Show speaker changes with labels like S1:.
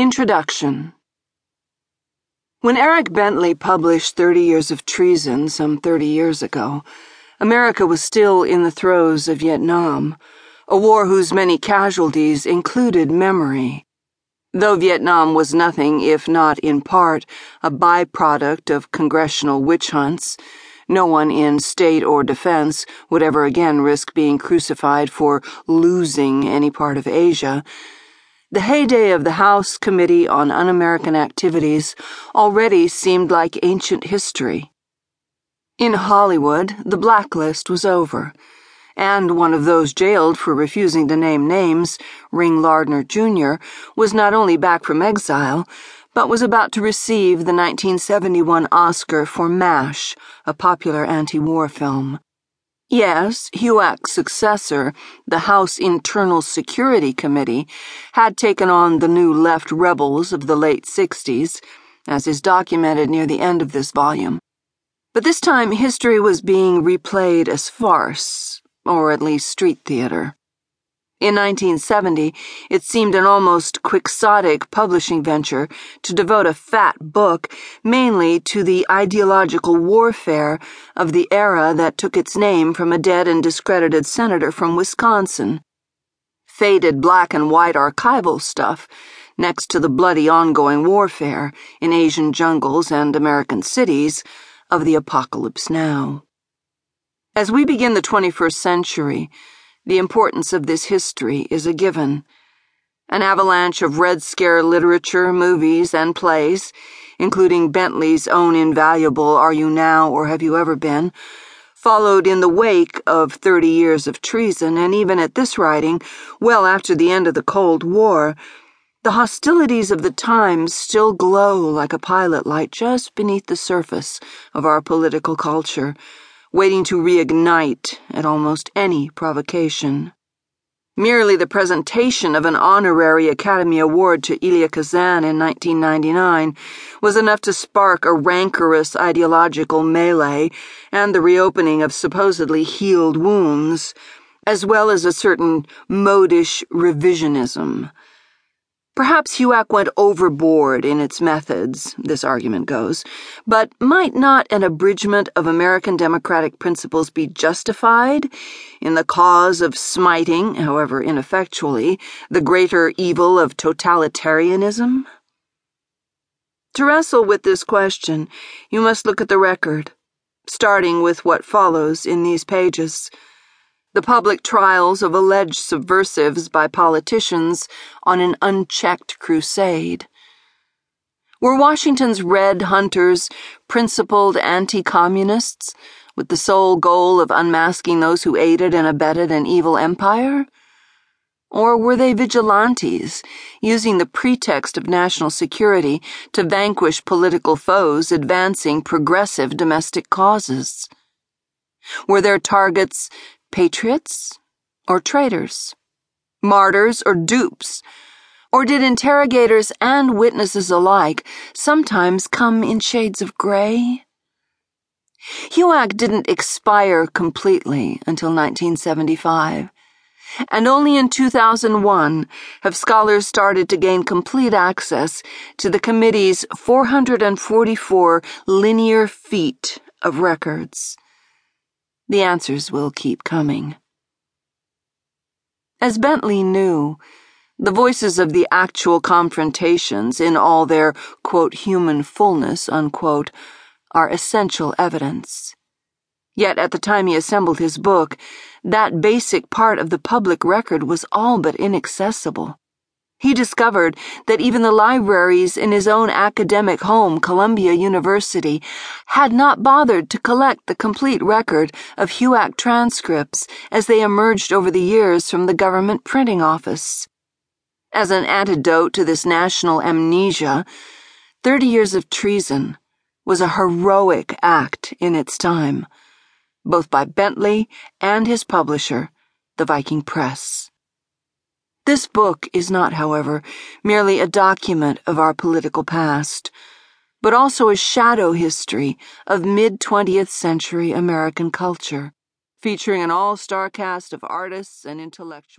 S1: Introduction When Eric Bentley published Thirty Years of Treason some 30 years ago, America was still in the throes of Vietnam, a war whose many casualties included memory. Though Vietnam was nothing if not in part a byproduct of congressional witch hunts, no one in state or defense would ever again risk being crucified for losing any part of Asia the heyday of the House Committee on Un American Activities already seemed like ancient history. In Hollywood, the blacklist was over, and one of those jailed for refusing to name names, Ring Lardner Jr., was not only back from exile, but was about to receive the 1971 Oscar for MASH, a popular anti war film. Yes, HUAC's successor, the House Internal Security Committee, had taken on the new left rebels of the late 60s, as is documented near the end of this volume. But this time, history was being replayed as farce, or at least street theater. In 1970, it seemed an almost quixotic publishing venture to devote a fat book mainly to the ideological warfare of the era that took its name from a dead and discredited senator from Wisconsin. Faded black and white archival stuff next to the bloody ongoing warfare in Asian jungles and American cities of the apocalypse now. As we begin the 21st century, the importance of this history is a given. An avalanche of Red Scare literature, movies, and plays, including Bentley's own invaluable Are You Now or Have You Ever Been, followed in the wake of 30 years of treason, and even at this writing, well after the end of the Cold War, the hostilities of the times still glow like a pilot light just beneath the surface of our political culture waiting to reignite at almost any provocation. Merely the presentation of an honorary Academy Award to Elia Kazan in 1999 was enough to spark a rancorous ideological melee and the reopening of supposedly healed wounds, as well as a certain modish revisionism. Perhaps HUAC went overboard in its methods, this argument goes, but might not an abridgment of American democratic principles be justified in the cause of smiting, however ineffectually, the greater evil of totalitarianism? To wrestle with this question, you must look at the record, starting with what follows in these pages the public trials of alleged subversives by politicians on an unchecked crusade. Were Washington's red hunters principled anti communists with the sole goal of unmasking those who aided and abetted an evil empire? Or were they vigilantes, using the pretext of national security to vanquish political foes advancing progressive domestic causes? Were their targets Patriots or traitors? Martyrs or dupes? Or did interrogators and witnesses alike sometimes come in shades of gray? HUAC didn't expire completely until 1975, and only in 2001 have scholars started to gain complete access to the committee's 444 linear feet of records. The answers will keep coming. As Bentley knew, the voices of the actual confrontations in all their, quote, human fullness, unquote, are essential evidence. Yet at the time he assembled his book, that basic part of the public record was all but inaccessible. He discovered that even the libraries in his own academic home, Columbia University, had not bothered to collect the complete record of HUAC transcripts as they emerged over the years from the government printing office. As an antidote to this national amnesia, Thirty Years of Treason was a heroic act in its time, both by Bentley and his publisher, the Viking Press. This book is not, however, merely a document of our political past, but also a shadow history of mid 20th century American culture, featuring an all star cast of artists and intellectuals.